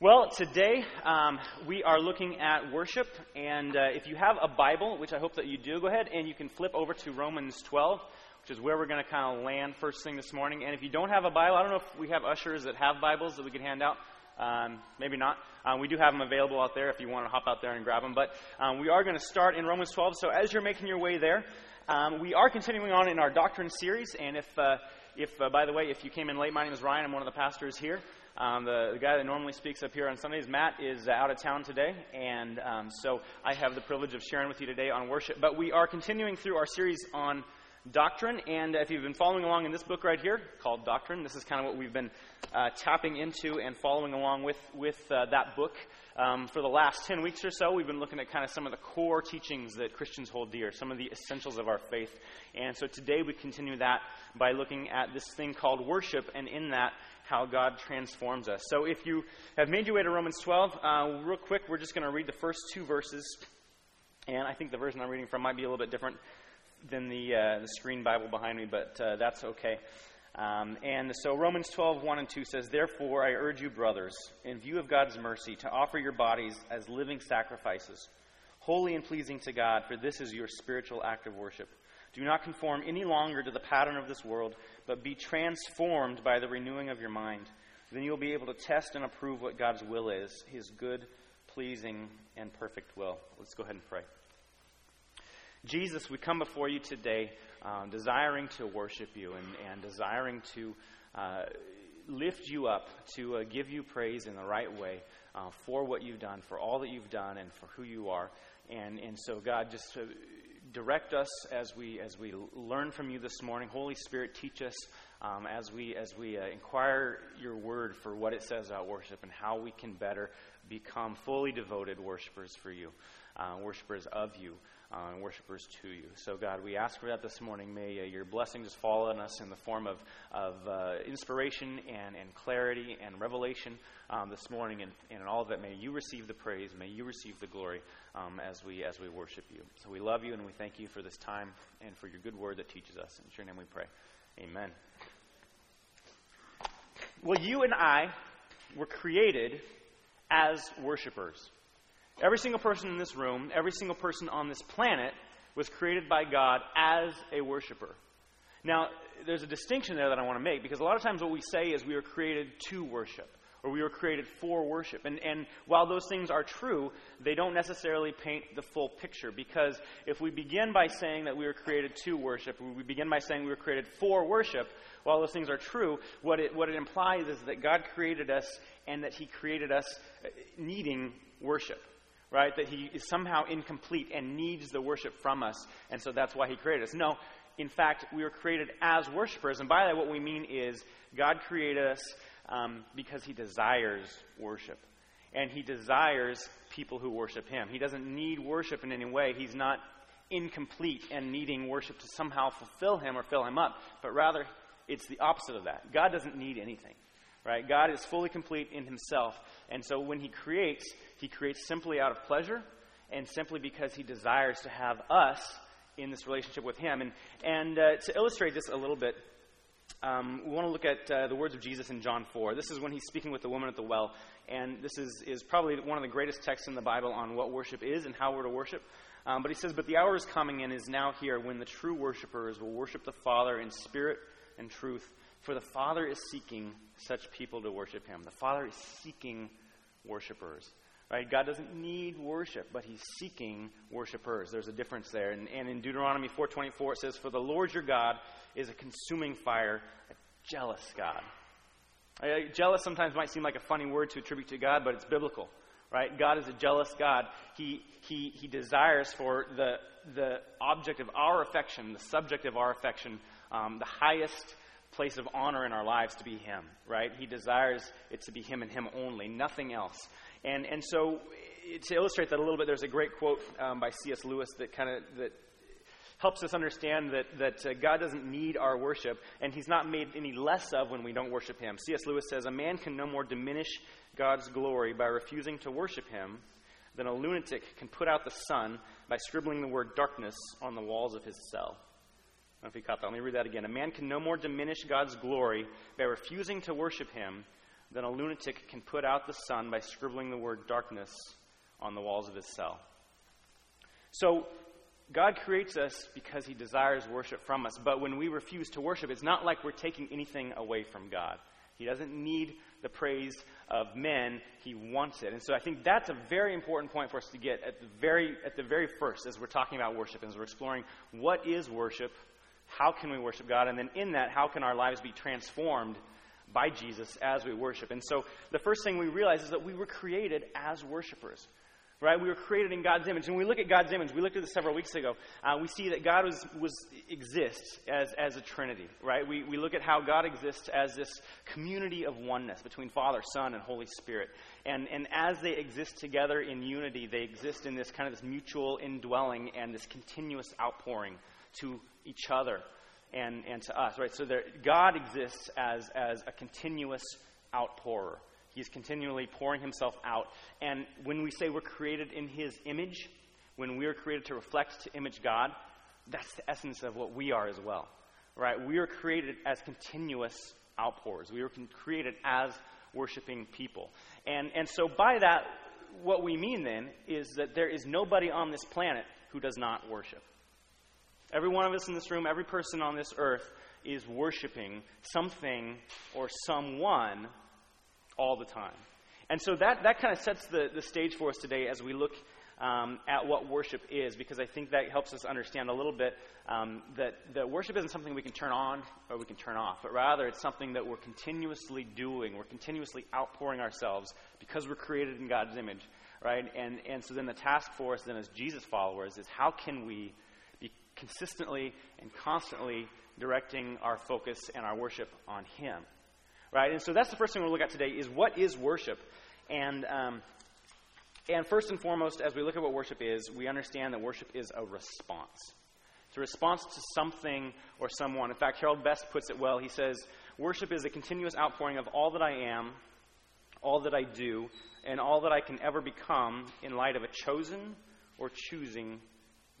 Well, today um, we are looking at worship, and uh, if you have a Bible, which I hope that you do, go ahead and you can flip over to Romans 12, which is where we're going to kind of land first thing this morning. And if you don't have a Bible, I don't know if we have ushers that have Bibles that we can hand out. Um, maybe not. Um, we do have them available out there if you want to hop out there and grab them. But um, we are going to start in Romans 12. So as you're making your way there, um, we are continuing on in our doctrine series. And if, uh, if uh, by the way, if you came in late, my name is Ryan. I'm one of the pastors here. Um, the, the, guy that normally speaks up here on Sundays, Matt, is out of town today, and um, so I have the privilege of sharing with you today on worship. But we are continuing through our series on doctrine, and if you've been following along in this book right here called Doctrine, this is kind of what we've been uh, tapping into and following along with with uh, that book. Um, for the last 10 weeks or so, we've been looking at kind of some of the core teachings that Christians hold dear, some of the essentials of our faith. And so today we continue that by looking at this thing called worship, and in that, how God transforms us. So if you have made your way to Romans 12, uh, real quick, we're just going to read the first two verses. And I think the version I'm reading from might be a little bit different than the, uh, the screen Bible behind me, but uh, that's okay. Um, and so Romans 12, 1 and 2 says, Therefore I urge you, brothers, in view of God's mercy, to offer your bodies as living sacrifices, holy and pleasing to God, for this is your spiritual act of worship. Do not conform any longer to the pattern of this world, but be transformed by the renewing of your mind. Then you'll be able to test and approve what God's will is, his good, pleasing, and perfect will. Let's go ahead and pray. Jesus, we come before you today um, desiring to worship you and, and desiring to uh, lift you up, to uh, give you praise in the right way uh, for what you've done, for all that you've done, and for who you are. And, and so, God, just uh, direct us as we as we learn from you this morning. Holy Spirit, teach us um, as we as we uh, inquire your word for what it says about worship and how we can better become fully devoted worshipers for you, uh, worshipers of you. Uh, and worshipers to you. So, God, we ask for that this morning. May uh, your blessing just fall on us in the form of, of uh, inspiration and, and clarity and revelation um, this morning. And, and all of it, may you receive the praise. May you receive the glory um, as, we, as we worship you. So we love you and we thank you for this time and for your good word that teaches us. In your name we pray. Amen. Well, you and I were created as worshipers. Every single person in this room, every single person on this planet was created by God as a worshiper. Now, there's a distinction there that I want to make because a lot of times what we say is we were created to worship or we were created for worship. And, and while those things are true, they don't necessarily paint the full picture because if we begin by saying that we were created to worship, we begin by saying we were created for worship, while those things are true, what it, what it implies is that God created us and that He created us uh, needing worship. Right? That he is somehow incomplete and needs the worship from us, and so that's why he created us. No, in fact, we were created as worshipers, and by that, what we mean is God created us um, because he desires worship. And he desires people who worship him. He doesn't need worship in any way. He's not incomplete and needing worship to somehow fulfill him or fill him up, but rather it's the opposite of that. God doesn't need anything. Right? God is fully complete in himself. And so when he creates, he creates simply out of pleasure and simply because he desires to have us in this relationship with him. And, and uh, to illustrate this a little bit, um, we want to look at uh, the words of Jesus in John 4. This is when he's speaking with the woman at the well, and this is, is probably one of the greatest texts in the Bible on what worship is and how we're to worship. Um, but he says, But the hour is coming and is now here when the true worshipers will worship the Father in spirit and truth, for the Father is seeking such people to worship him. The Father is seeking worshipers. Right? God doesn't need worship, but He's seeking worshipers. There's a difference there. And, and in Deuteronomy 4.24 it says, For the Lord your God is a consuming fire, a jealous God. Uh, jealous sometimes might seem like a funny word to attribute to God, but it's biblical. Right? God is a jealous God. He, he, he desires for the, the object of our affection, the subject of our affection, um, the highest place of honor in our lives to be Him, right? He desires it to be Him and Him only, nothing else. And, and so, to illustrate that a little bit, there's a great quote um, by C.S. Lewis that kind of that helps us understand that, that uh, God doesn't need our worship, and He's not made any less of when we don't worship Him. C.S. Lewis says, A man can no more diminish God's glory by refusing to worship Him than a lunatic can put out the sun by scribbling the word darkness on the walls of his cell. Don't know if you caught that. Let me read that again. A man can no more diminish God's glory by refusing to worship Him than a lunatic can put out the sun by scribbling the word darkness on the walls of his cell. So, God creates us because he desires worship from us, but when we refuse to worship, it's not like we're taking anything away from God. He doesn't need the praise of men, he wants it. And so I think that's a very important point for us to get at the very at the very first as we're talking about worship as we're exploring what is worship, how can we worship God, and then in that how can our lives be transformed by Jesus as we worship. And so the first thing we realize is that we were created as worshipers. Right? We were created in God's image. And when we look at God's image, we looked at this several weeks ago, uh, we see that God was, was, exists as, as a Trinity. Right? We, we look at how God exists as this community of oneness between Father, Son, and Holy Spirit. And, and as they exist together in unity, they exist in this kind of this mutual indwelling and this continuous outpouring to each other and, and to us, right? So there, God exists as, as a continuous outpourer. He's continually pouring himself out. And when we say we're created in his image, when we are created to reflect, to image God, that's the essence of what we are as well, right? We are created as continuous outpours. We were created as worshiping people. And, and so by that, what we mean then is that there is nobody on this planet who does not worship. Every one of us in this room, every person on this earth is worshiping something or someone all the time. And so that, that kind of sets the, the stage for us today as we look um, at what worship is, because I think that helps us understand a little bit um, that, that worship isn't something we can turn on or we can turn off, but rather it's something that we're continuously doing. We're continuously outpouring ourselves because we're created in God's image, right? And, and so then the task for us then as Jesus followers is how can we consistently and constantly directing our focus and our worship on Him. Right? And so that's the first thing we'll look at today is what is worship? And, um, and first and foremost, as we look at what worship is, we understand that worship is a response. It's a response to something or someone. In fact, Harold Best puts it well. He says, Worship is a continuous outpouring of all that I am, all that I do, and all that I can ever become in light of a chosen or choosing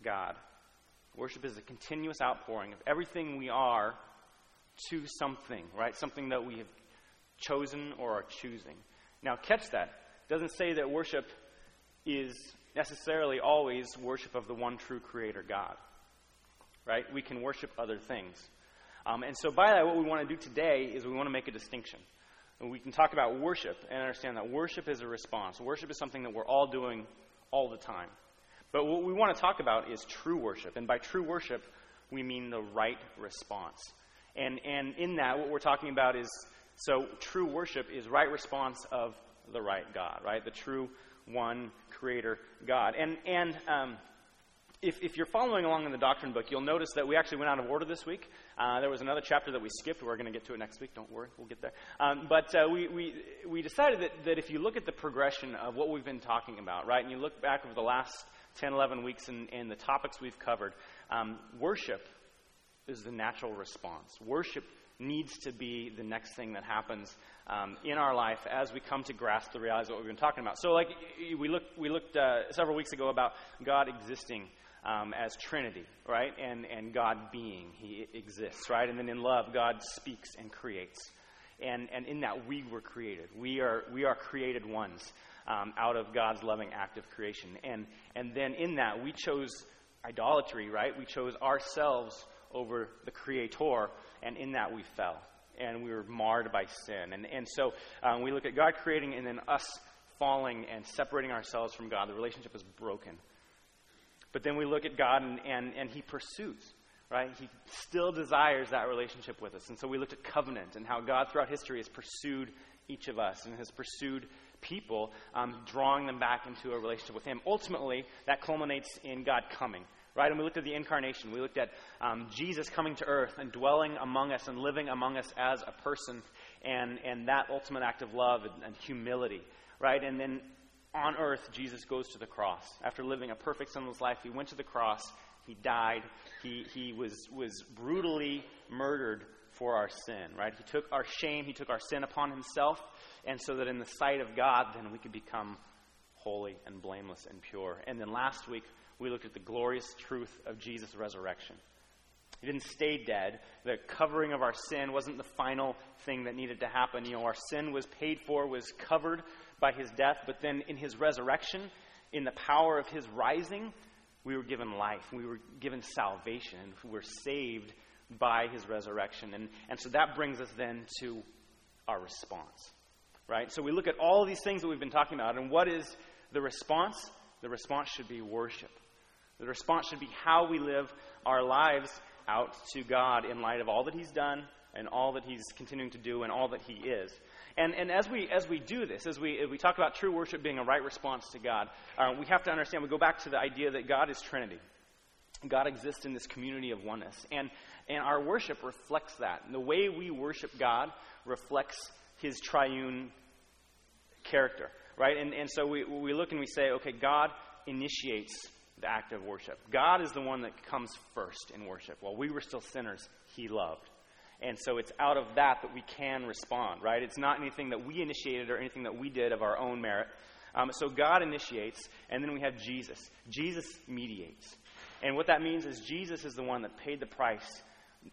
God. Worship is a continuous outpouring of everything we are to something, right? Something that we have chosen or are choosing. Now, catch that. It doesn't say that worship is necessarily always worship of the one true Creator God, right? We can worship other things. Um, and so, by that, what we want to do today is we want to make a distinction. And we can talk about worship and understand that worship is a response. Worship is something that we're all doing all the time. But what we want to talk about is true worship. And by true worship, we mean the right response. And, and in that, what we're talking about is so true worship is right response of the right God, right? The true one creator God. And, and um, if, if, you're following along in the doctrine book, you'll notice that we actually went out of order this week. Uh, there was another chapter that we skipped. We're going to get to it next week. Don't worry, we'll get there. Um, but uh, we, we, we decided that, that if you look at the progression of what we've been talking about, right, and you look back over the last 10, 11 weeks and, and the topics we've covered, um, worship is the natural response. Worship needs to be the next thing that happens um, in our life as we come to grasp the realities of what we've been talking about. So, like we looked, we looked uh, several weeks ago about God existing um, as Trinity, right, and and God being, He exists, right, and then in love, God speaks and creates, and and in that we were created. We are we are created ones um, out of God's loving act of creation. And, and then in that, we chose idolatry, right? We chose ourselves over the Creator, and in that we fell. And we were marred by sin. And, and so um, we look at God creating and then us falling and separating ourselves from God. The relationship is broken. But then we look at God and, and, and He pursues, right? He still desires that relationship with us. And so we looked at covenant and how God throughout history has pursued each of us and has pursued people, um, drawing them back into a relationship with Him. Ultimately, that culminates in God coming. Right? And we looked at the incarnation. We looked at um, Jesus coming to earth and dwelling among us and living among us as a person, and, and that ultimate act of love and, and humility. Right? And then on earth, Jesus goes to the cross. After living a perfect, sinless life, he went to the cross. He died. He, he was, was brutally murdered for our sin, right? He took our shame, he took our sin upon himself, and so that in the sight of God, then we could become holy and blameless and pure. And then last week, we looked at the glorious truth of Jesus' resurrection. He didn't stay dead. The covering of our sin wasn't the final thing that needed to happen. You know, our sin was paid for, was covered by his death, but then in his resurrection, in the power of his rising, we were given life. We were given salvation. We were saved by his resurrection. And, and so that brings us then to our response. Right? So we look at all these things that we've been talking about, and what is the response? The response should be worship. The response should be how we live our lives out to God in light of all that He's done and all that He's continuing to do and all that He is. And, and as, we, as we do this, as we, as we talk about true worship being a right response to God, uh, we have to understand, we go back to the idea that God is Trinity. God exists in this community of oneness. And, and our worship reflects that. And the way we worship God reflects His triune character, right? And, and so we, we look and we say, okay, God initiates the act of worship. God is the one that comes first in worship. While we were still sinners, He loved. And so it's out of that that we can respond, right? It's not anything that we initiated or anything that we did of our own merit. Um, so God initiates, and then we have Jesus. Jesus mediates. And what that means is Jesus is the one that paid the price,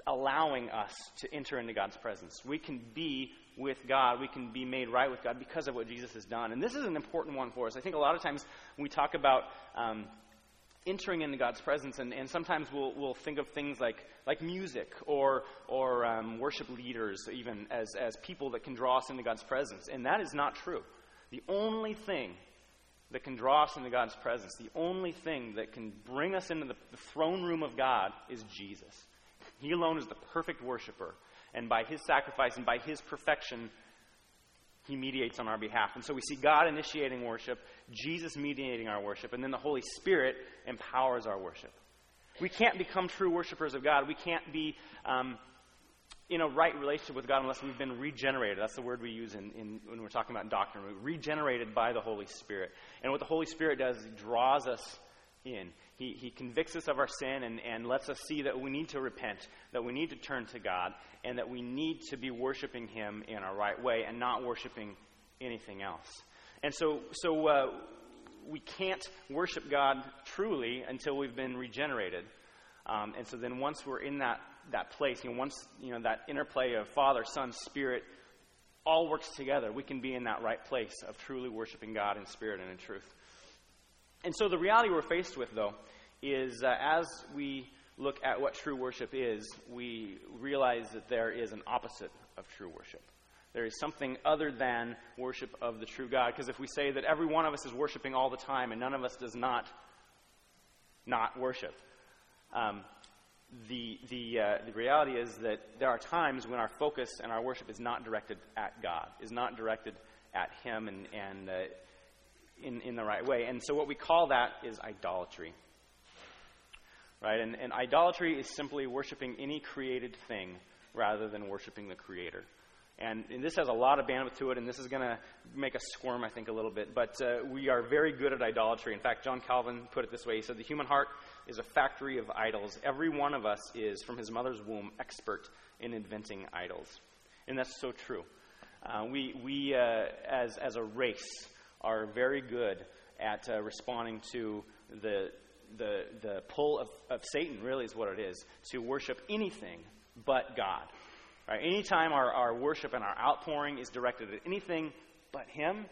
allowing us to enter into God's presence. We can be with God, we can be made right with God because of what Jesus has done. And this is an important one for us. I think a lot of times we talk about um, entering into God's presence, and, and sometimes we'll, we'll think of things like, like music or, or um, worship leaders, even as, as people that can draw us into God's presence. And that is not true. The only thing that can draw us into God's presence, the only thing that can bring us into the, the throne room of God is Jesus. He alone is the perfect worshiper. And by his sacrifice and by his perfection, he mediates on our behalf. And so we see God initiating worship, Jesus mediating our worship, and then the Holy Spirit empowers our worship. We can't become true worshipers of God. We can't be um, in a right relationship with God unless we've been regenerated. That's the word we use in, in, when we're talking about doctrine. We're regenerated by the Holy Spirit. And what the Holy Spirit does is he draws us in. He, he convicts us of our sin and, and lets us see that we need to repent, that we need to turn to God, and that we need to be worshiping Him in a right way and not worshiping anything else. And so, so uh, we can't worship God truly until we've been regenerated. Um, and so then once we're in that, that place, you know, once you know, that interplay of Father, Son, Spirit all works together, we can be in that right place of truly worshiping God in spirit and in truth. And so the reality we're faced with, though, is uh, as we look at what true worship is, we realize that there is an opposite of true worship. There is something other than worship of the true God. Because if we say that every one of us is worshiping all the time and none of us does not not worship, um, the, the, uh, the reality is that there are times when our focus and our worship is not directed at God, is not directed at Him and, and uh, in, in the right way. And so what we call that is idolatry. Right? And, and idolatry is simply worshiping any created thing rather than worshiping the Creator. And, and, this has a lot of bandwidth to it, and this is going to make us squirm, I think, a little bit. But uh, we are very good at idolatry. In fact, John Calvin put it this way He said, The human heart is a factory of idols. Every one of us is, from his mother's womb, expert in inventing idols. And that's so true. Uh, we, we uh, as, as a race, are very good at uh, responding to the, the, the pull of, of Satan, really, is what it is, to worship anything but God. Right? Anytime our, our worship and our outpouring is directed at anything but Him,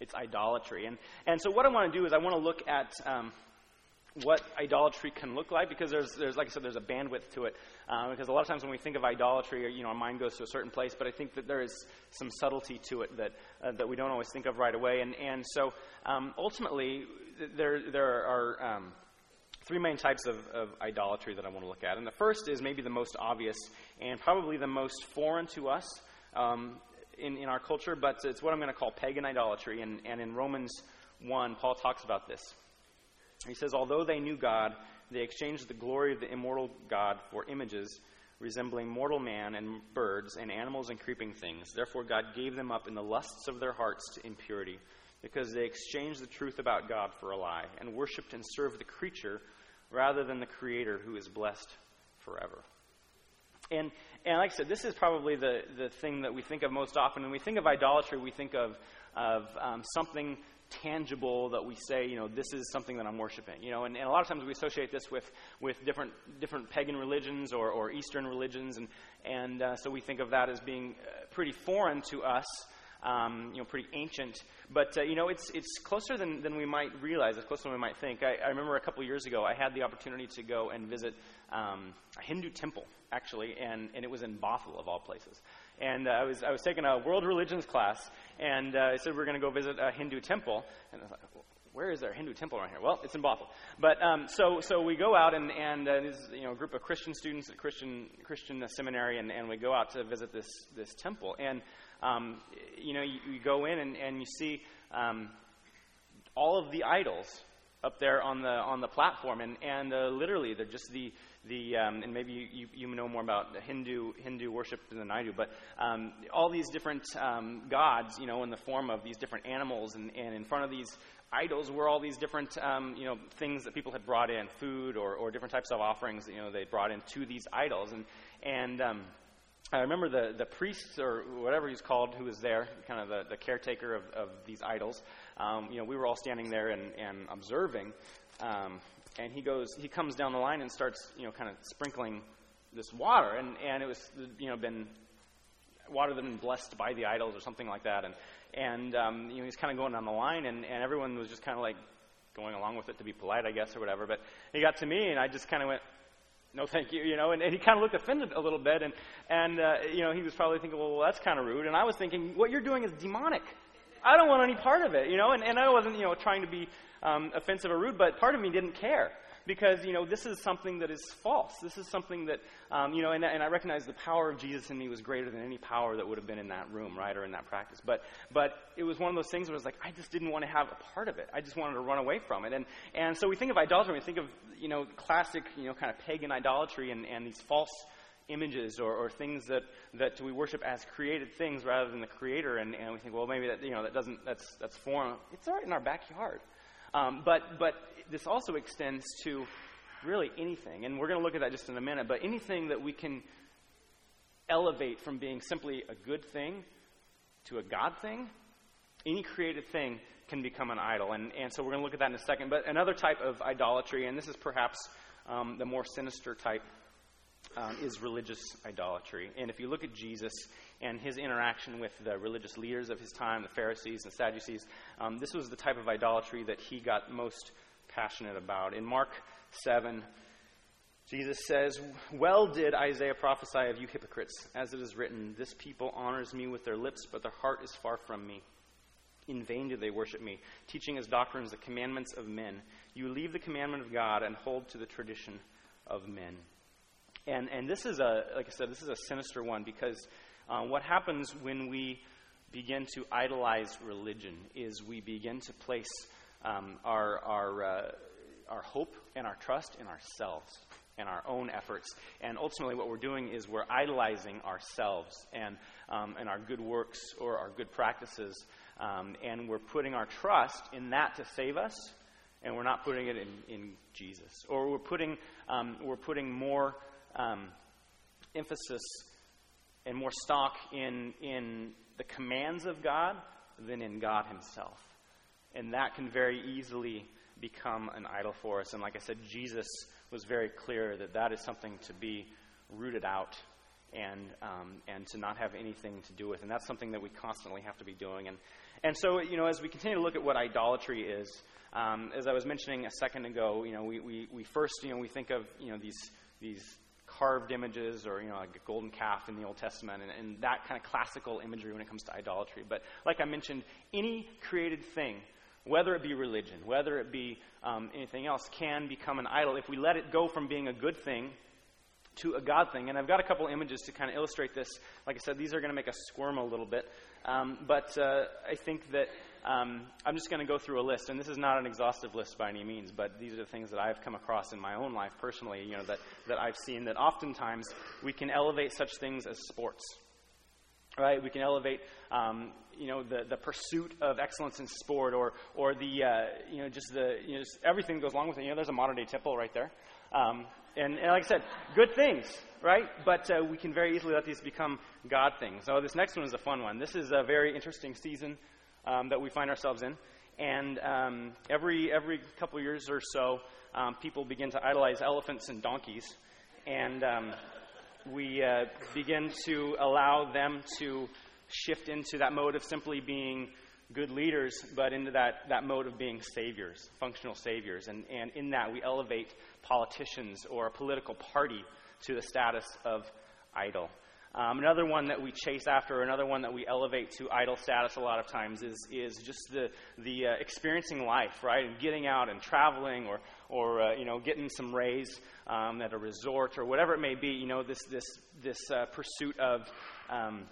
it's idolatry. And, and so, what I want to do is, I want to look at um, what idolatry can look like because there's, there's like I said, there's a bandwidth to it. Uh, because a lot of times when we think of idolatry, you know, our mind goes to a certain place, but I think that there is some subtlety to it that, uh, that we don't always think of right away. And, and so um, ultimately, there, there are um, three main types of, of idolatry that I want to look at. And the first is maybe the most obvious and probably the most foreign to us. Um, in, in our culture, but it's what I'm going to call pagan idolatry. And, and in Romans 1, Paul talks about this. He says, Although they knew God, they exchanged the glory of the immortal God for images resembling mortal man and birds and animals and creeping things. Therefore, God gave them up in the lusts of their hearts to impurity, because they exchanged the truth about God for a lie, and worshipped and served the creature rather than the Creator who is blessed forever. And, and like I said, this is probably the, the thing that we think of most often. When we think of idolatry, we think of of um, something tangible that we say, you know, this is something that I'm worshiping. You know, and, and a lot of times we associate this with, with different, different pagan religions or, or Eastern religions, and, and uh, so we think of that as being uh, pretty foreign to us. Um, you know, pretty ancient, but uh, you know, it's it's closer than, than we might realize. It's closer than we might think. I, I remember a couple years ago, I had the opportunity to go and visit um, a Hindu temple, actually, and, and it was in Bothell of all places. And uh, I was I was taking a world religions class, and uh, I said we we're going to go visit a Hindu temple, and I was like, where is there a Hindu temple around here? Well, it's in Bothell. But um, so so we go out and and uh, this you know a group of Christian students at Christian Christian seminary, and, and we go out to visit this this temple. And um, you know you, you, go in and, and you see um, all of the idols up there on the on the platform, and and uh, literally they're just the the um, and maybe you, you, know more about Hindu Hindu worship than I do, but um, all these different um, gods, you know, in the form of these different animals, and, and in front of these idols were all these different um, you know things that people had brought in, food or, or different types of offerings you know they brought in to these idols, and and um, I remember the, the priest or whatever he's called who was there, kind of the, the caretaker of, of these idols. Um, you know, we were all standing there and, and observing. Um, and he goes, he comes down the line and starts, you know, kind of sprinkling this water, and and it was, you know, been water that had been blessed by the idols or something like that, and and um, you know, he's kind of going down the line, and and everyone was just kind of like going along with it to be polite, I guess, or whatever. But he got to me, and I just kind of went, no thank you you know? And, and he kind of looked offended a little bit. And and uh, you know he was probably thinking well, well that's kind of rude. And i was thinking what you're doing is demonic i don't want any part of it you know and, and i wasn't you know trying to be um, offensive or rude, but part of me didn't care because you know this is something that is false. This is something that um, you know, and, and I recognize the power of Jesus in me was greater than any power that would have been in that room, right, or in that practice. But but it was one of those things where it was like I just didn't want to have a part of it. I just wanted to run away from it. And and so we think of idolatry. We think of you know classic you know kind of pagan idolatry and, and these false images or, or things that, that we worship as created things rather than the creator. And, and we think well maybe that you know that doesn't that's that's foreign. It's right in our backyard. Um, but, but this also extends to really anything, and we're going to look at that just in a minute, but anything that we can elevate from being simply a good thing to a God thing, any created thing can become an idol. And, and so we're going to look at that in a second. But another type of idolatry, and this is perhaps um, the more sinister type, um, is religious idolatry. And if you look at Jesus, and his interaction with the religious leaders of his time, the Pharisees and Sadducees, um, this was the type of idolatry that he got most passionate about. In Mark 7, Jesus says, Well did Isaiah prophesy of you hypocrites, as it is written, This people honors me with their lips, but their heart is far from me. In vain do they worship me, teaching as doctrines the commandments of men. You leave the commandment of God and hold to the tradition of men. And, and this is a, like I said, this is a sinister one because uh, what happens when we begin to idolize religion is we begin to place um, our, our, uh, our hope and our trust in ourselves and our own efforts. And ultimately, what we're doing is we're idolizing ourselves and, um, and our good works or our good practices. Um, and we're putting our trust in that to save us, and we're not putting it in, in Jesus. Or we're putting, um, we're putting more um, emphasis and more stock in, in the commands of God than in God Himself. And that can very easily become an idol for us. And like I said, Jesus was very clear that that is something to be rooted out and, um, and to not have anything to do with. And that's something that we constantly have to be doing. And, and so, you know, as we continue to look at what idolatry is, um, as I was mentioning a second ago, you know, we, we, we first, you know, we think of, you know, these, these carved images or, you know, like a golden calf in the Old Testament and, and that kind of classical imagery when it comes to idolatry. But like I mentioned, any created thing, whether it be religion, whether it be um, anything else, can become an idol if we let it go from being a good thing to a God thing. And I've got a couple images to kind of illustrate this. Like I said, these are going to make us squirm a little bit. Um, but uh, I think that um, I'm just going to go through a list, and this is not an exhaustive list by any means, but these are the things that I've come across in my own life personally, you know, that, that I've seen that oftentimes we can elevate such things as sports. Right? We can elevate, um, you know, the, the pursuit of excellence in sport, or or the, uh, you know, just the, you know, everything goes along with it. You know, there's a modern day temple right there, um, and, and, like I said, good things, right? But uh, we can very easily let these become God things. So this next one is a fun one. This is a very interesting season um, that we find ourselves in. And um, every, every couple years or so, um, people begin to idolize elephants and donkeys. And um, we uh, begin to allow them to shift into that mode of simply being good leaders, but into that, that mode of being saviors, functional saviors. And, and in that, we elevate politicians or a political party to the status of idol. Um, another one that we chase after, another one that we elevate to idol status a lot of times, is, is just the, the uh, experiencing life, right? And getting out and traveling or, or uh, you know, getting some rays um, at a resort or whatever it may be. You know, this, this, this uh, pursuit of um,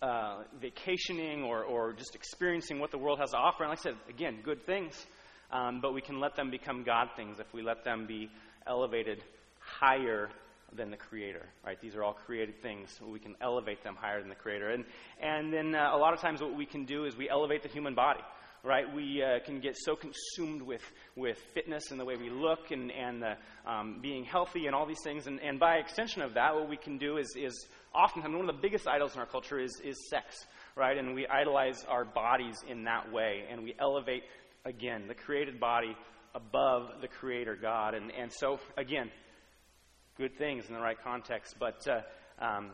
uh, vacationing or, or just experiencing what the world has to offer. And like I said, again, good things. Um, but we can let them become God things if we let them be elevated higher than the Creator. Right? These are all created things. We can elevate them higher than the Creator. And and then uh, a lot of times, what we can do is we elevate the human body. Right? We uh, can get so consumed with with fitness and the way we look and and the, um, being healthy and all these things. And, and by extension of that, what we can do is is oftentimes one of the biggest idols in our culture is is sex. Right? And we idolize our bodies in that way, and we elevate again the created body above the Creator God. And and so again good things in the right context, but uh, um,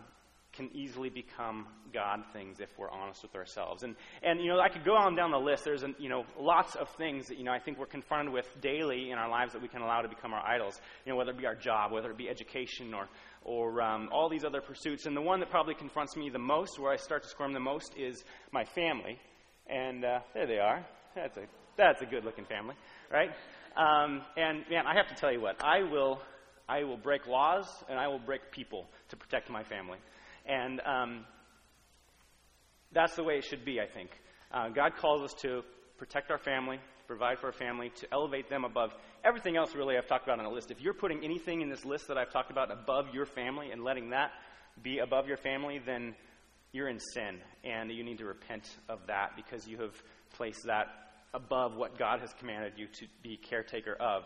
can easily become God things if we're honest with ourselves. And, and you know, I could go on down the list. There's, an, you know, lots of things that, you know, I think we're confronted with daily in our lives that we can allow to become our idols. You know, whether it be our job, whether it be education or, or um, all these other pursuits. And the one that probably confronts me the most, where I start to squirm the most, is my family. And uh, there they are. That's a, that's a good looking family, right? Um, and man, I have to tell you what, I will I will break laws and I will break people to protect my family. And um, that's the way it should be, I think. Uh, God calls us to protect our family, provide for our family, to elevate them above everything else, really, I've talked about on the list. If you're putting anything in this list that I've talked about above your family and letting that be above your family, then you're in sin. And you need to repent of that because you have placed that above what God has commanded you to be caretaker of.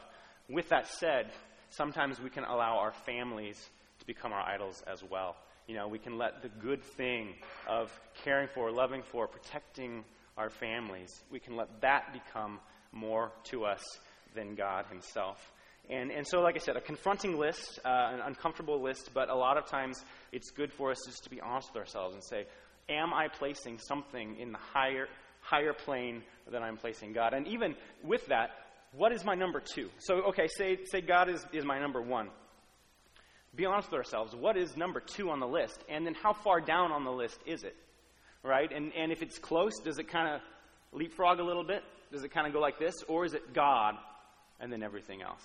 With that said, sometimes we can allow our families to become our idols as well. You know, we can let the good thing of caring for, loving for, protecting our families, we can let that become more to us than God Himself. And, and so, like I said, a confronting list, uh, an uncomfortable list, but a lot of times it's good for us just to be honest with ourselves and say, Am I placing something in the higher, higher plane than I'm placing God? And even with that, what is my number two? So, okay, say, say God is, is my number one. Be honest with ourselves. What is number two on the list? And then how far down on the list is it? Right? And, and if it's close, does it kind of leapfrog a little bit? Does it kind of go like this? Or is it God and then everything else?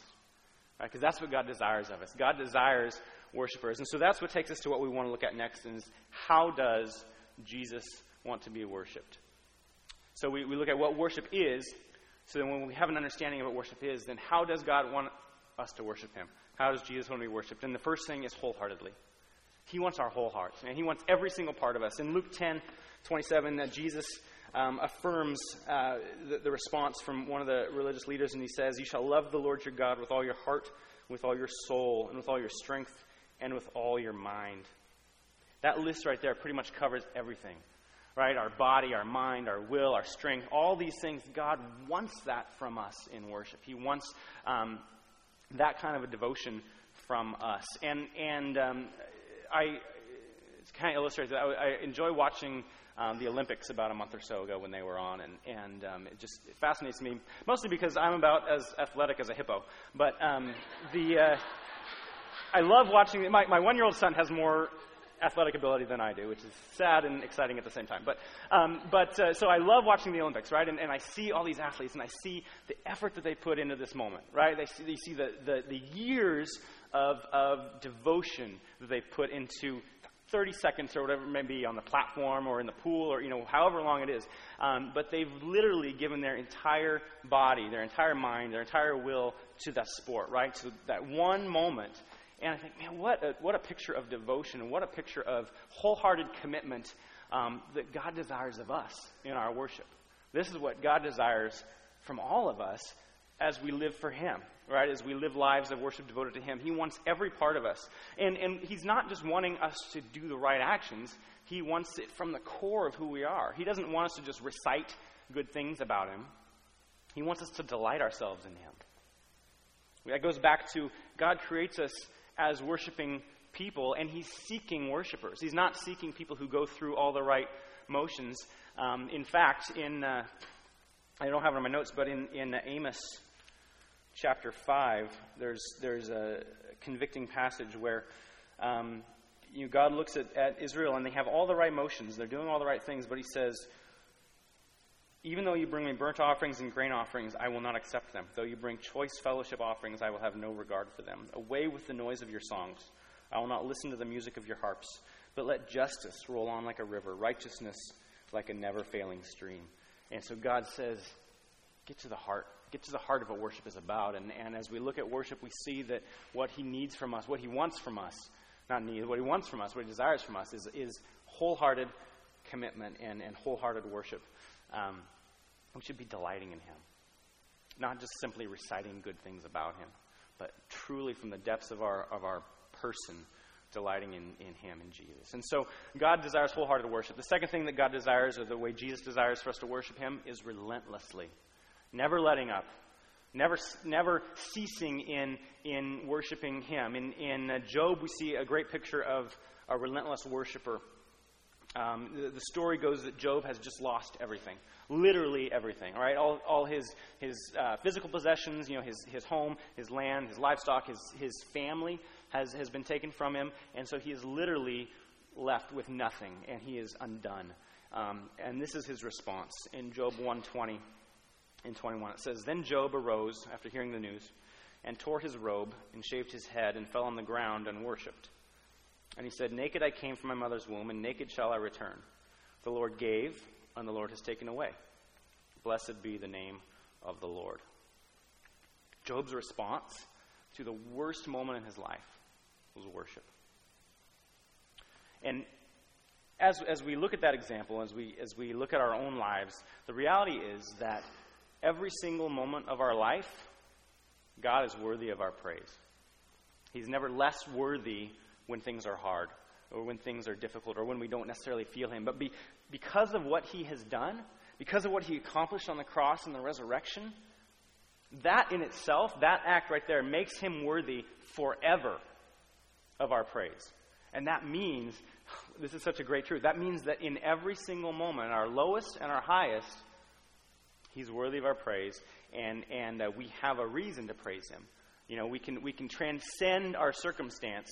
Right? Because that's what God desires of us. God desires worshipers. And so that's what takes us to what we want to look at next is how does Jesus want to be worshipped? So we, we look at what worship is, so then when we have an understanding of what worship is, then how does God want us to worship Him? How does Jesus want to be worshiped? And the first thing is wholeheartedly. He wants our whole hearts, and He wants every single part of us. In Luke 10, 27, that Jesus um, affirms uh, the, the response from one of the religious leaders, and he says, You shall love the Lord your God with all your heart, with all your soul, and with all your strength, and with all your mind. That list right there pretty much covers everything right? Our body, our mind, our will, our strength, all these things. God wants that from us in worship. He wants um, that kind of a devotion from us. And and um, I kind of illustrates that. I, I enjoy watching. Um, the Olympics about a month or so ago when they were on, and, and um, it just it fascinates me, mostly because I'm about as athletic as a hippo. But um, the uh, I love watching. My, my one year old son has more athletic ability than I do, which is sad and exciting at the same time. But, um, but uh, so I love watching the Olympics, right? And, and I see all these athletes, and I see the effort that they put into this moment, right? They see, they see the, the, the years of, of devotion that they put into 30 seconds or whatever it may be on the platform or in the pool or you know however long it is um, but they've literally given their entire body their entire mind their entire will to that sport right to that one moment and I think, man, what a, what a picture of devotion and what a picture of wholehearted commitment um, that God desires of us in our worship. This is what God desires from all of us as we live for Him, right? As we live lives of worship devoted to Him. He wants every part of us. And, and He's not just wanting us to do the right actions, He wants it from the core of who we are. He doesn't want us to just recite good things about Him, He wants us to delight ourselves in Him. That goes back to God creates us as worshiping people, and He's seeking worshipers. He's not seeking people who go through all the right motions. Um, in fact, in uh, I don't have it on my notes, but in, in Amos chapter 5, there's, there's a convicting passage where um, you know, God looks at, at Israel and they have all the right motions. They're doing all the right things, but He says, even though you bring me burnt offerings and grain offerings, I will not accept them. Though you bring choice fellowship offerings, I will have no regard for them. Away with the noise of your songs. I will not listen to the music of your harps. But let justice roll on like a river, righteousness like a never failing stream. And so God says, get to the heart. Get to the heart of what worship is about. And, and as we look at worship, we see that what He needs from us, what He wants from us, not needs, what He wants from us, what He desires from us, is, is wholehearted commitment and, and wholehearted worship. Um, we should be delighting in Him, not just simply reciting good things about Him, but truly from the depths of our, of our person delighting in, in Him, and Jesus. And so God desires wholehearted worship. The second thing that God desires, or the way Jesus desires for us to worship Him, is relentlessly, never letting up. Never, never ceasing in, in worshiping Him. In, in uh, Job, we see a great picture of a relentless worshiper. Um, the, the story goes that Job has just lost everything literally everything. All right, all, all his his uh, physical possessions, you know, his his home, his land, his livestock, his his family has, has been taken from him, and so he is literally left with nothing, and he is undone. Um, and this is his response in Job 120 and 21. It says, Then Job arose after hearing the news, and tore his robe, and shaved his head, and fell on the ground and worshipped. And he said, Naked I came from my mother's womb, and naked shall I return. The Lord gave, and the Lord has taken away. Blessed be the name of the Lord. Job's response to the worst moment in his life was worship. And as, as we look at that example, as we, as we look at our own lives, the reality is that every single moment of our life, God is worthy of our praise. He's never less worthy when things are hard or when things are difficult or when we don't necessarily feel Him. But be, because of what He has done, because of what He accomplished on the cross and the resurrection, that in itself, that act right there, makes Him worthy forever of our praise. And that means, this is such a great truth, that means that in every single moment, our lowest and our highest, He's worthy of our praise, and, and uh, we have a reason to praise Him. You know, we can, we can transcend our circumstance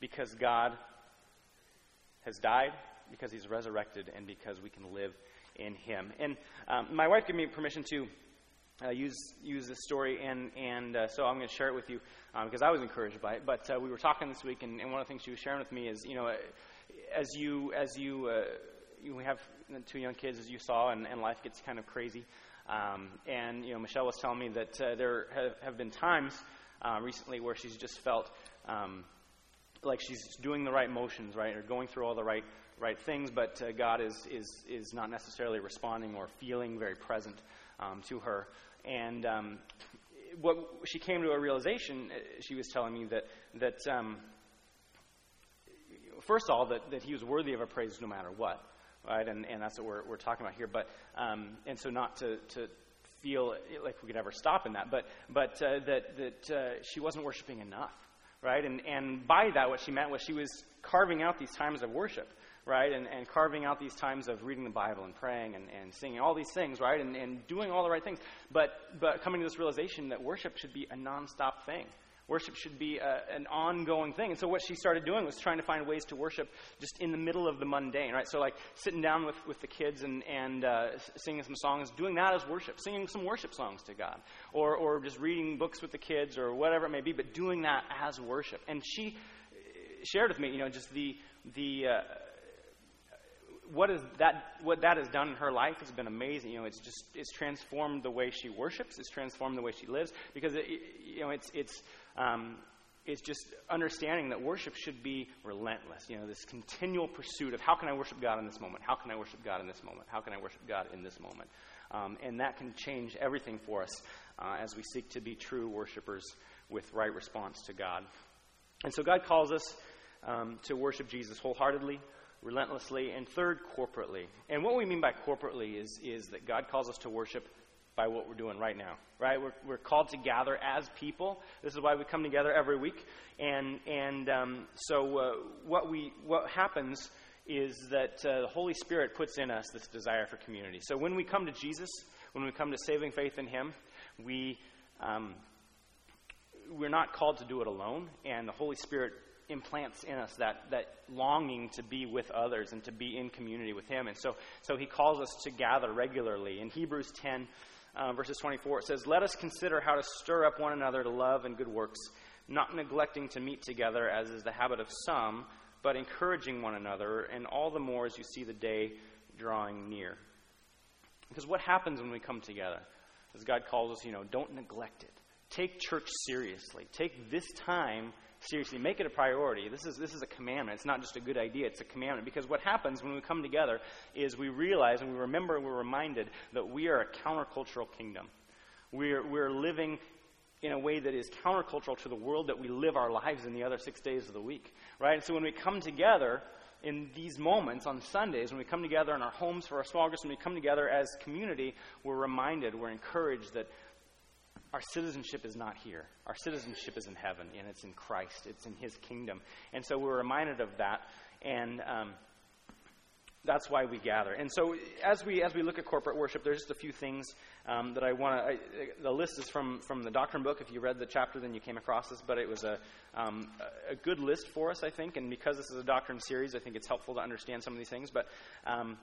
because God has died, because He's resurrected, and because we can live in Him. And um, my wife gave me permission to uh, use use this story, and and uh, so I'm going to share it with you um, because I was encouraged by it. But uh, we were talking this week, and, and, one of the things she was sharing with me is, you know, as you as you uh, you have two young kids, as you saw, and, and life gets kind of crazy. Um, and you know, Michelle was telling me that uh, there have, have, been times uh, recently where she's just felt um, like she's doing the right motions, right, or going through all the right right things, but God is is is not necessarily responding or feeling very present um, to her. And um, what she came to a realization, uh, she was telling me that that um, first of all that, that he was worthy of a praise no matter what, right? And and that's what we're we're talking about here. But um, and so not to to feel like we could ever stop in that, but but uh, that that uh, she wasn't worshiping enough, right? And and by that, what she meant was she was carving out these times of worship right? And, and carving out these times of reading the Bible and praying and, and singing, all these things, right? And, and doing all the right things. But, but coming to this realization that worship should be a nonstop thing. Worship should be a, an ongoing thing. And so what she started doing was trying to find ways to worship just in the middle of the mundane, right? So like sitting down with, with the kids and, and uh, singing some songs, doing that as worship, singing some worship songs to God. Or, or just reading books with the kids or whatever it may be, but doing that as worship. And she shared with me, you know, just the, the, uh, what is that what that has done in her life has been amazing. You know, it's just it's transformed the way she worships. It's transformed the way she lives because it, you know it's it's um, it's just understanding that worship should be relentless. You know, this continual pursuit of how can I worship God in this moment? How can I worship God in this moment? How can I worship God in this moment? Um, and that can change everything for us uh, as we seek to be true worshipers with right response to God. And so God calls us um, to worship Jesus wholeheartedly, relentlessly. And third, corporately. And what we mean by corporately is, is that God calls us to worship by what we're doing right now, right? We're, we're called to gather as people. This is why we come together every week. And, and um, so uh, what, we, what happens is that uh, the Holy Spirit puts in us this desire for community. So when we come to Jesus, when we come to saving faith in Him, we, um, we're not called to do it alone, and the Holy Spirit implants in us that, that longing to be with others and to be in community with Him. And so, so He calls us to gather regularly. In Hebrews 10, uh, verses 24, it says, Let us consider how to stir up one another to love and good works, not neglecting to meet together, as is the habit of some, but encouraging one another, and all the more as you see the day drawing near. Because what happens when we come together? As God calls us, you know, don't neglect it. Take church seriously. Take this time seriously. Make it a priority. This is, this is a commandment. It's not just a good idea, it's a commandment. Because what happens when we come together is we realize and we remember and we're reminded that we are a countercultural kingdom. We're, we're living in a way that is countercultural to the world that we live our lives in the other six days of the week. Right? And so when we come together, in these moments on Sundays, when we come together in our homes for our small groups, when we come together as community, we're reminded, we're encouraged that our citizenship is not here. Our citizenship is in heaven, and it's in Christ. It's in His kingdom. And so we're reminded of that, and um, that's why we gather. And so as we as we look at corporate worship, there's just a few things um, that I want to. The list is from from the doctrine book. If you read the chapter, then you came across this. But it was a um, a good list for us, I think. And because this is a doctrine series, I think it's helpful to understand some of these things. But um,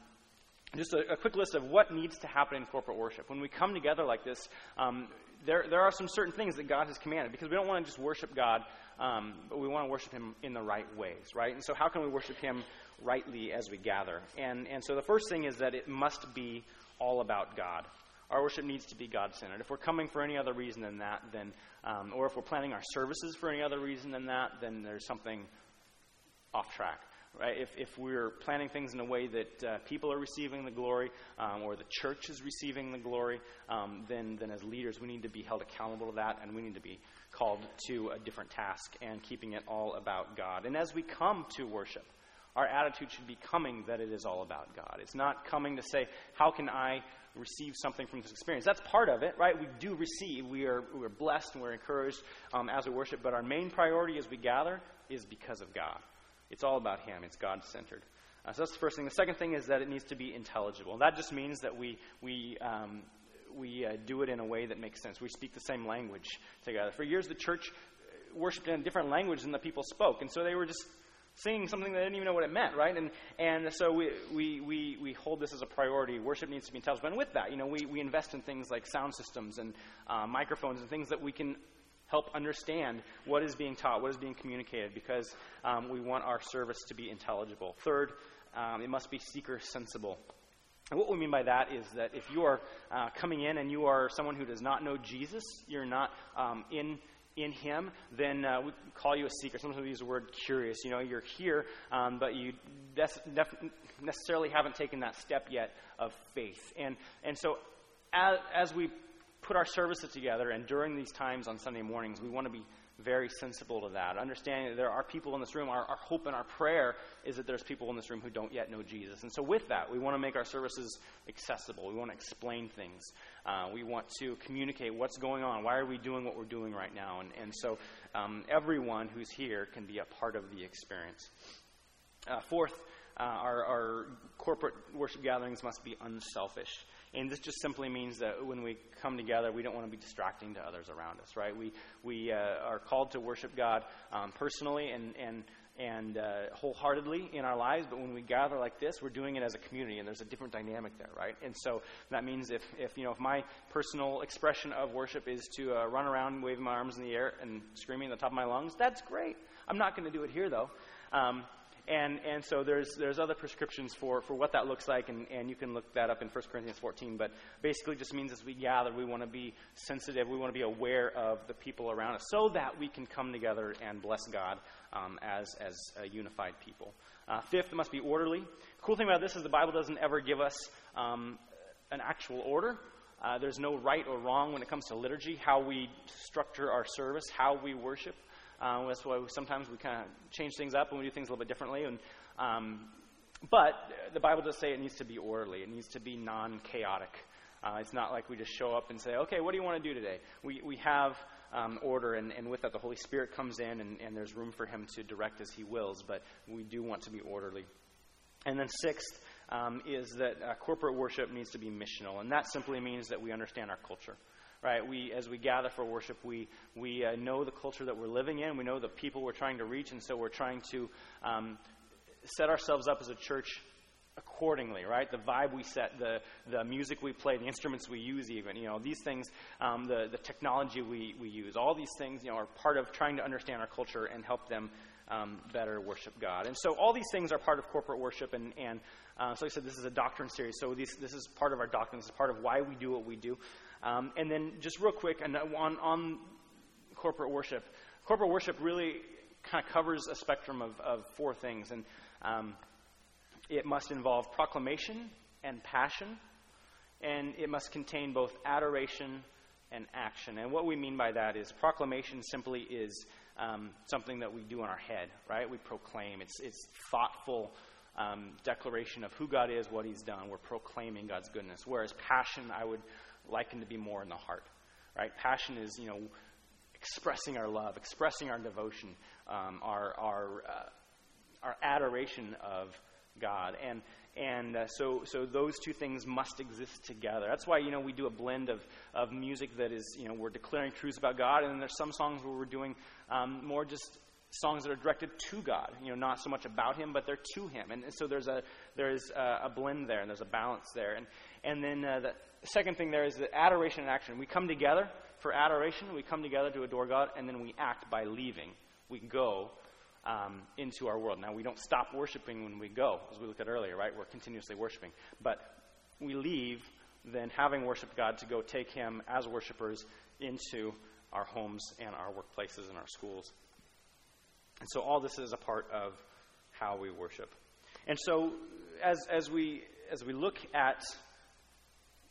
just a, a, quick list of what needs to happen in corporate worship. When we come together like this, um, there, there are some certain things that God has commanded because we don't want to just worship God, um, but we want to worship Him in the right ways, right? And so, how can we worship Him rightly as we gather? And, and so, the first thing is that it must be all about God. Our worship needs to be God centered. If we're coming for any other reason than that, then, um, or if we're planning our services for any other reason than that, then there's something off track right? If, if we're planning things in a way that uh, people are receiving the glory um, or the church is receiving the glory, um, then, then as leaders, we need to be held accountable to that and we need to be called to a different task and keeping it all about God. And as we come to worship, our attitude should be coming that it is all about God. It's not coming to say, how can I receive something from this experience? That's part of it, right? We do receive. We are, we're blessed and we're encouraged um, as we worship. But our main priority as we gather is because of God. It's all about Him, it's God centered. Uh, so that's the first thing. The second thing is that it needs to be intelligible. That just means that we, we, um, we uh, do it in a way that makes sense. We speak the same language together. For years, the church worshiped in a different language than the people spoke, and so they were just singing something they didn't even know what it meant, right? And, and so we, we, we, we hold this as a priority. Worship needs to be intelligible. And with that, you know, we, we invest in things like sound systems and uh, microphones and things that we can help understand what is being taught, what is being communicated, because um, we want our service to be intelligible. Third, um, it must be seeker sensible. And what we mean by that is that if you are uh, coming in and you are someone who does not know Jesus, you're not um, in in Him, then uh, we call you a seeker. Sometimes we use the word curious. You know, you're here, um, but you def- necessarily haven't taken that step yet of faith. And and so as, as we put our services together, and during these times on Sunday mornings, we want to be very sensible to that. Understanding that there are people in this room, our, our, hope and our prayer is that there's people in this room who don't yet know Jesus. And so, with that, we want to make our services accessible. We want to explain things. Uh, we want to communicate what's going on. Why are we doing what we're doing right now? And, and so, um, everyone who's here can be a part of the experience. Uh, fourth, uh, our, our corporate worship gatherings must be unselfish. And this just simply means that when we come together, we don't want to be distracting to others around us, right? We, we uh, are called to worship God um, personally and, and, and uh, wholeheartedly in our lives, but when we gather like this, we're doing it as a community, and there's a different dynamic there, right? And so that means if, if you know, if my personal expression of worship is to uh, run around waving my arms in the air and screaming at the top of my lungs, that's great. I'm not going to do it here, though. Um, and, and so there's, there's other prescriptions for, for what that looks like, and, and you can look that up in 1 Corinthians 14. But basically, just means as we gather, we want to be sensitive, we want to be aware of the people around us so that we can come together and bless God um, as, as a unified people. Uh, fifth, it must be orderly. Cool thing about this is the Bible doesn't ever give us um, an actual order. Uh, there's no right or wrong when it comes to liturgy, how we structure our service, how we worship. Uh, that's why sometimes we kind of change things up and we do things a little bit differently. And um, but the Bible does say it needs to be orderly. It needs to be non-chaotic. Uh, it's not like we just show up and say, okay, what do you want to do today? We, we have um, order, and, and with that, the Holy Spirit comes in, and, and there's room for Him to direct as He wills, but we do want to be orderly. And then, sixth, um, is that uh, corporate worship needs to be missional, and that simply means that we understand our culture. Right, we as we gather for worship, we we uh, know the culture that we're living in. We know the people we're trying to reach, and so we're trying to um, set ourselves up as a church accordingly, right? The vibe we set, the, the music we play, the instruments we use, even, you know, these things, um, the, the technology we, we use, all these things, you know, are part of trying to understand our culture and help them um, better worship God. And so all these things are part of corporate worship, and, and uh, so like I said, this is a doctrine series, so these, this is part of our doctrine, this is part of why we do what we do. Um, and then just real quick, and on, on corporate worship, corporate worship really kind of covers a spectrum of, of four things, and um, it must involve proclamation and passion, and it must contain both adoration and action. And what we mean by that is proclamation simply is um, something that we do in our head, right? We proclaim. It's, it's thoughtful um, declaration of who God is, what He's done. We're proclaiming God's goodness. Whereas passion, I would liken to be more in the heart, right? Passion is, you know, expressing our love, expressing our devotion, um, our, our, uh, our adoration of God. And, and uh, so, so those two things must exist together. That's why, you know, we do a blend of, of music that is, you know, we're declaring truths about God, and then there's some songs where we're doing um, more just songs that are directed to God, you know, not so much about Him, but they're to Him. And, and so there's a, there's a, a, blend there, and there's a balance there. And, and then uh, the second thing there is the adoration and action. We come together for adoration, we come together to adore God, and then we act by leaving. We go um, into our world. Now, we don't stop worshiping when we go, as we looked at earlier, right? We're continuously worshiping. But we leave, then having worshiped God, to go take Him as worshipers into our homes and our workplaces and our schools. And so, all this is a part of how we worship. And so, as, as, we, as we look at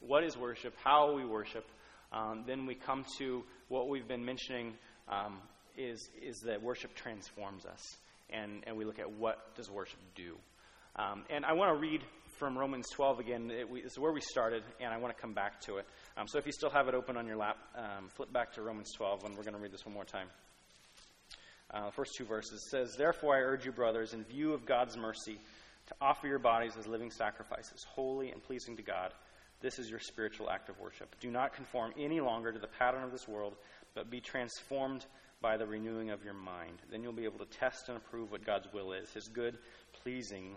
what is worship, how we worship, um, then we come to what we've been mentioning um, is, is that worship transforms us. And, and we look at what does worship do. Um, and I want to read from Romans 12 again. It, we, this is where we started, and I want to come back to it. Um, so if you still have it open on your lap, um, flip back to Romans 12, and we're going to read this one more time. Uh, first two verses says, Therefore I urge you, brothers, in view of God's mercy, to offer your bodies as living sacrifices, holy and pleasing to God. This is your spiritual act of worship. Do not conform any longer to the pattern of this world, but be transformed by the renewing of your mind. Then you'll be able to test and approve what God's will is, his good, pleasing,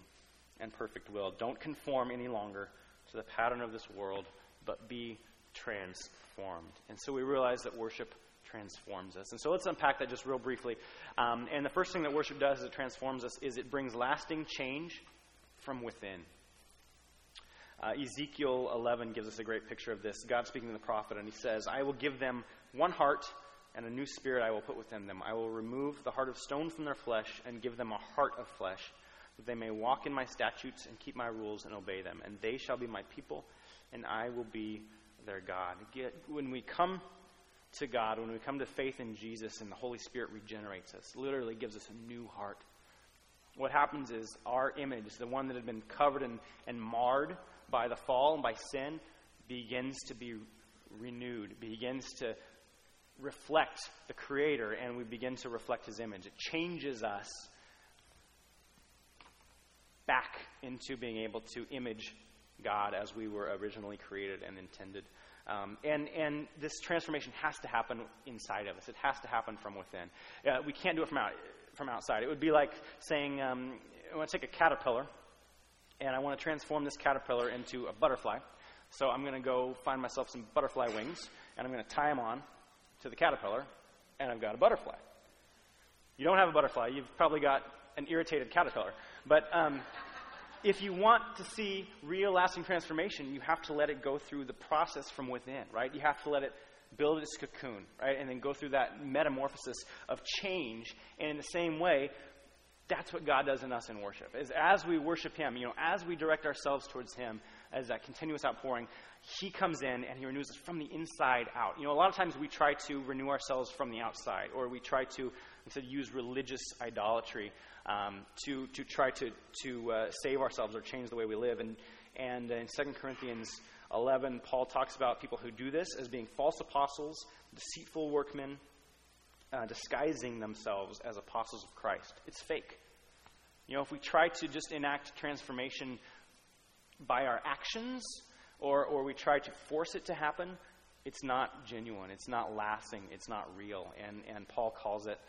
and perfect will. Don't conform any longer to the pattern of this world, but be transformed. And so we realize that worship transforms us. And so let's unpack that just real briefly. Um, and the first thing that worship does is it transforms us is it brings lasting change from within. Uh, Ezekiel 11 gives us a great picture of this. God speaking to the prophet, and he says, I will give them one heart and a new spirit I will put within them. I will remove the heart of stone from their flesh and give them a heart of flesh, that they may walk in my statutes and keep my rules and obey them. And they shall be my people, and I will be their God. When we come to God, when we come to faith in Jesus and the Holy Spirit regenerates us, literally gives us a new heart. What happens is our image, the one that had been covered and, and marred by the fall and by sin, begins to be renewed, begins to reflect the Creator and we begin to reflect His image. It changes us back into being able to image God as we were originally created and intended. Um, and, and this transformation has to happen inside of us. It has to happen from within. Uh, we can't do it from, out, from outside. It would be like saying, um, I want to take a caterpillar and I want to transform this caterpillar into a butterfly. So I'm going to go find myself some butterfly wings and I'm going to tie them on to the caterpillar, and I've got a butterfly. You don't have a butterfly, you've probably got an irritated caterpillar. But um, if you want to see real lasting transformation, you have to let it go through the process from within, right? You have to let it build its cocoon, right? And then go through that metamorphosis of change. And in the same way, that's what God does in us in worship. Is as we worship Him, you know, as we direct ourselves towards Him, as that continuous outpouring, He comes in and He renews us from the inside out. You know, a lot of times we try to renew ourselves from the outside, or we try to instead use religious idolatry um, to, to try to, to uh, save ourselves or change the way we live. And, and in 2 Corinthians 11, Paul talks about people who do this as being false apostles, deceitful workmen, uh, disguising themselves as apostles of Christ. It's fake. You know, if we try to just enact transformation by our actions or, or we try to force it to happen, it's not genuine. It's not lasting. It's not real. And, and Paul calls it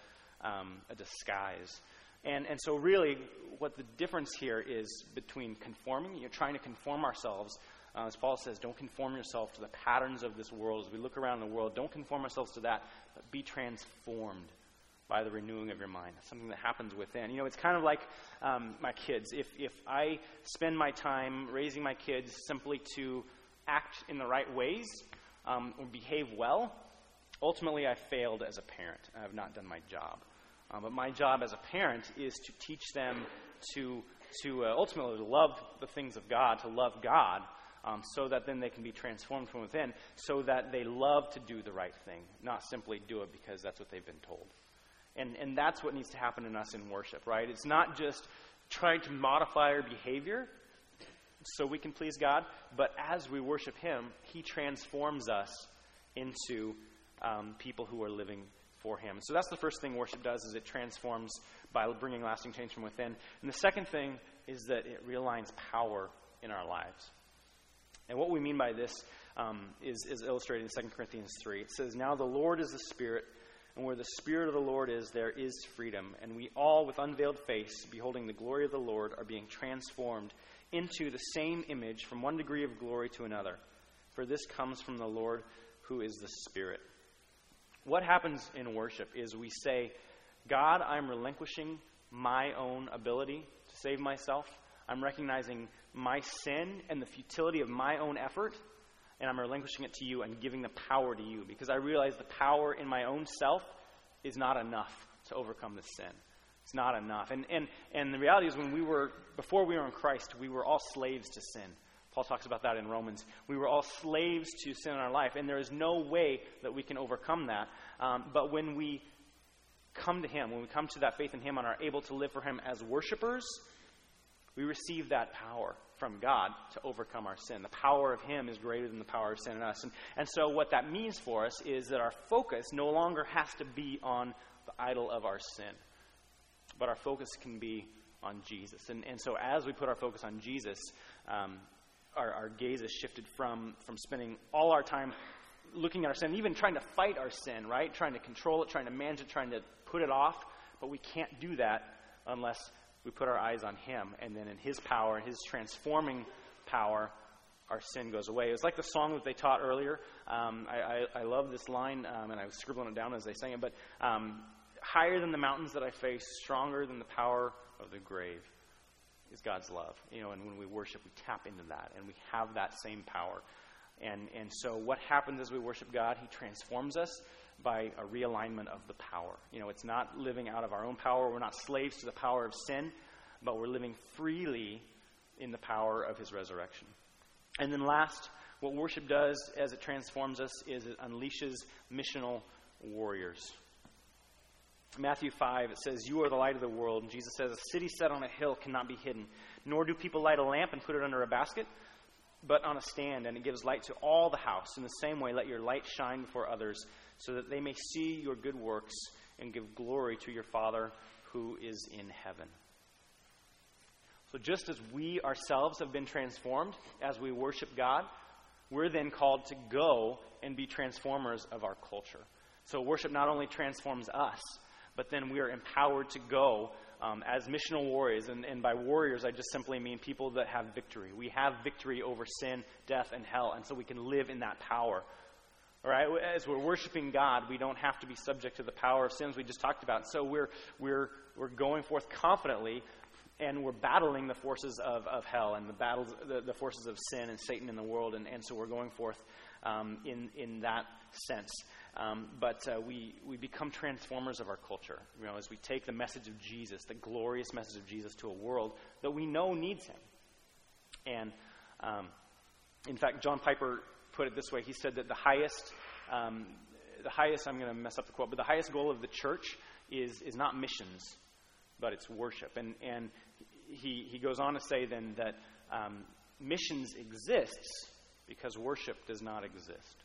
um, a disguise. And, and so, really, what the difference here is between conforming, you know, trying to conform ourselves. Uh, as Paul says, don't conform yourself to the patterns of this world. As we look around the world, don't conform ourselves to that, be transformed by the renewing of your mind. something that happens within. You know, it's kind of like um, my kids. If, if I spend my time raising my kids simply to act in the right ways um, or behave well, ultimately I failed as a parent. I have not done my job. Um, but my job as a parent is to teach them to, to uh, ultimately love the things of God, to love God, um, so that then they can be transformed from within, so that they love to do the right thing, not simply do it because that's what they've been told. And, and that's what needs to happen in us in worship, right? It's not just trying to modify our behavior so we can please God, but as we worship Him, He transforms us into um, people who are living for Him. So that's the first thing worship does is it transforms by bringing lasting change from within. And the second thing is that it realigns power in our lives. And what we mean by this um, is, is illustrated in 2 Corinthians 3. It says, Now the Lord is the Spirit, and where the Spirit of the Lord is, there is freedom. And we all, with unveiled face, beholding the glory of the Lord, are being transformed into the same image from one degree of glory to another. For this comes from the Lord who is the Spirit. What happens in worship is we say, God, I'm relinquishing my own ability to save myself. I'm recognizing my sin and the futility of my own effort, and I'm relinquishing it to you and giving the power to you because I realize the power in my own self is not enough to overcome the sin. It's not enough. And, and, and the reality is, when we were, before we were in Christ, we were all slaves to sin. Paul talks about that in Romans. We were all slaves to sin in our life, and there is no way that we can overcome that. Um, but when we come to Him, when we come to that faith in Him and are able to live for Him as worshipers, we receive that power from God to overcome our sin. The power of Him is greater than the power of sin in us. And, and so, what that means for us is that our focus no longer has to be on the idol of our sin, but our focus can be on Jesus. And, and so, as we put our focus on Jesus, um, our, our gaze is shifted from, from spending all our time looking at our sin, even trying to fight our sin, right? Trying to control it, trying to manage it, trying to put it off. But we can't do that unless we put our eyes on Him. And then in His power, His transforming power, our sin goes away. It was like the song that they taught earlier. Um, I, I, I, love this line, um, and I was scribbling it down as they sang it. But um, higher than the mountains that I face, stronger than the power of the grave is God's love. You know, and when we worship, we tap into that, and we have that same power. And, and so what happens as we worship God? He transforms us by a realignment of the power. You know, it's not living out of our own power. We're not slaves to the power of sin, but we're living freely in the power of his resurrection. And then last, what worship does as it transforms us is it unleashes missional warriors. Matthew 5, it says, You are the light of the world. And Jesus says, A city set on a hill cannot be hidden. Nor do people light a lamp and put it under a basket, but on a stand, and it gives light to all the house. In the same way, let your light shine before others, so that they may see your good works and give glory to your Father who is in heaven. So, just as we ourselves have been transformed as we worship God, we're then called to go and be transformers of our culture. So, worship not only transforms us, but then we are empowered to go um, as missional warriors. And, and by warriors, I just simply mean people that have victory. We have victory over sin, death, and hell, and so we can live in that power. All right, as we're worshiping God, we don't have to be subject to the power of sins we just talked about. So we're, we're, we're going forth confidently and we're battling the forces of, of hell and the battles, the, the forces of sin and Satan in the world. And, and so we're going forth um, in, in that sense. Um, but uh, we, we become transformers of our culture. You know, as we take the message of Jesus, the glorious message of Jesus, to a world that we know needs him. And um, in fact, John Piper put it this way. He said that the highest, um, the highest, I'm going to mess up the quote, but the highest goal of the church is, is not missions, but it's worship. And, and he, he goes on to say then that um, missions exists because worship does not exist.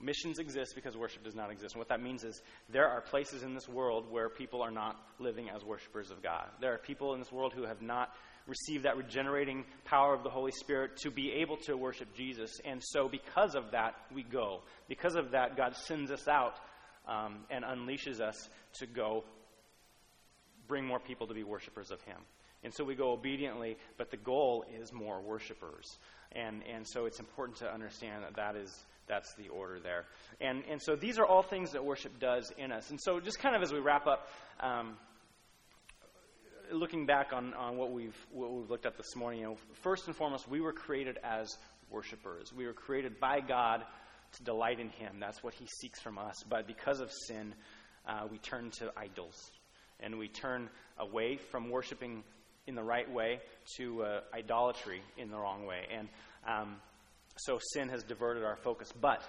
Missions exist because worship does not exist. And what that means is there are places in this world where people are not living as worshipers of God. There are people in this world who have not received that regenerating power of the Holy Spirit to be able to worship Jesus. And so, because of that, we go. Because of that, God sends us out um, and unleashes us to go bring more people to be worshipers of Him. And so we go obediently, but the goal is more worshipers. And, and so it's important to understand that that is, that's the order there. And, and so these are all things that worship does in us. And so just kind of as we wrap up, um, looking back on, on what, we've, what we've looked at this morning, you know, first and foremost, we were created as worshipers. We were created by God to delight in Him. That's what He seeks from us. But because of sin, uh, we turn to idols. And we turn away from worshiping in the right way to uh, idolatry in the wrong way. And um, so sin has diverted our focus. But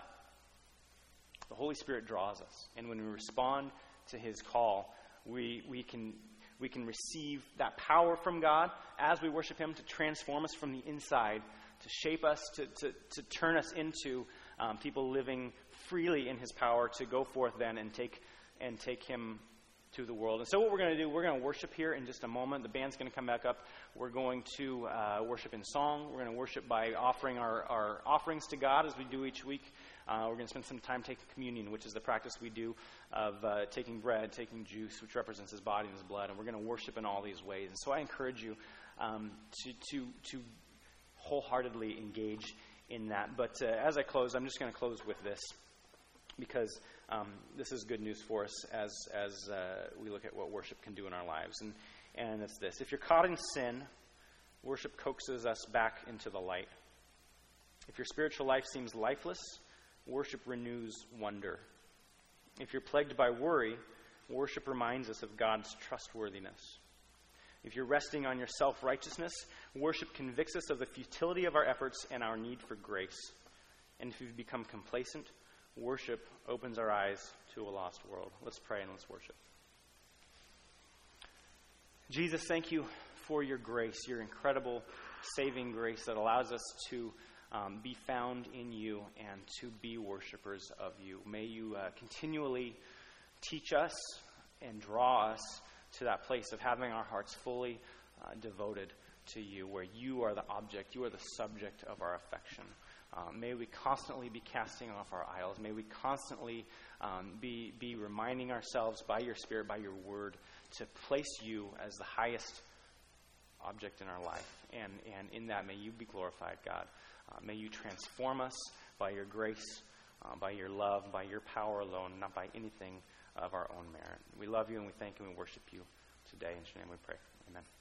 the Holy Spirit draws us. And when we respond to His call, we, we, can, we can receive that power from God as we worship Him to transform us from the inside, to shape us, to, to, to turn us into um, people living freely in His power, to go forth then and take, and take Him to the world. And so, what we're going to do, we're going to worship here in just a moment. The band's going to come back up. We're going to uh, worship in song. We're going to worship by offering our, our offerings to God as we do each week. Uh, we're going to spend some time taking communion, which is the practice we do of uh, taking bread, taking juice, which represents His body and His blood. And we're going to worship in all these ways. And so, I encourage you um, to, to, to wholeheartedly engage in that. But uh, as I close, I'm just going to close with this because um, this is good news for us as, as uh, we look at what worship can do in our lives. And, and it's this if you're caught in sin, worship coaxes us back into the light. If your spiritual life seems lifeless, worship renews wonder. If you're plagued by worry, worship reminds us of God's trustworthiness. If you're resting on your self righteousness, worship convicts us of the futility of our efforts and our need for grace. And if you've become complacent, worship opens our eyes to a lost world. Let's pray and let's worship. Jesus, thank you for your grace, your incredible saving grace that allows us to um, be found in you and to be worshipers of you. May you uh, continually teach us and draw us to that place of having our hearts fully uh, devoted to you, where you are the object, you are the subject of our affection. Uh, may we constantly be casting off our idols. May we constantly um, be, be reminding ourselves by your Spirit, by your word, to place you as the highest object in our life. And, and in that, may you be glorified, God. Uh, may you transform us by your grace, uh, by your love, by your power alone, not by anything of our own merit. We love you and we thank you and we worship you today. In your name we pray. Amen.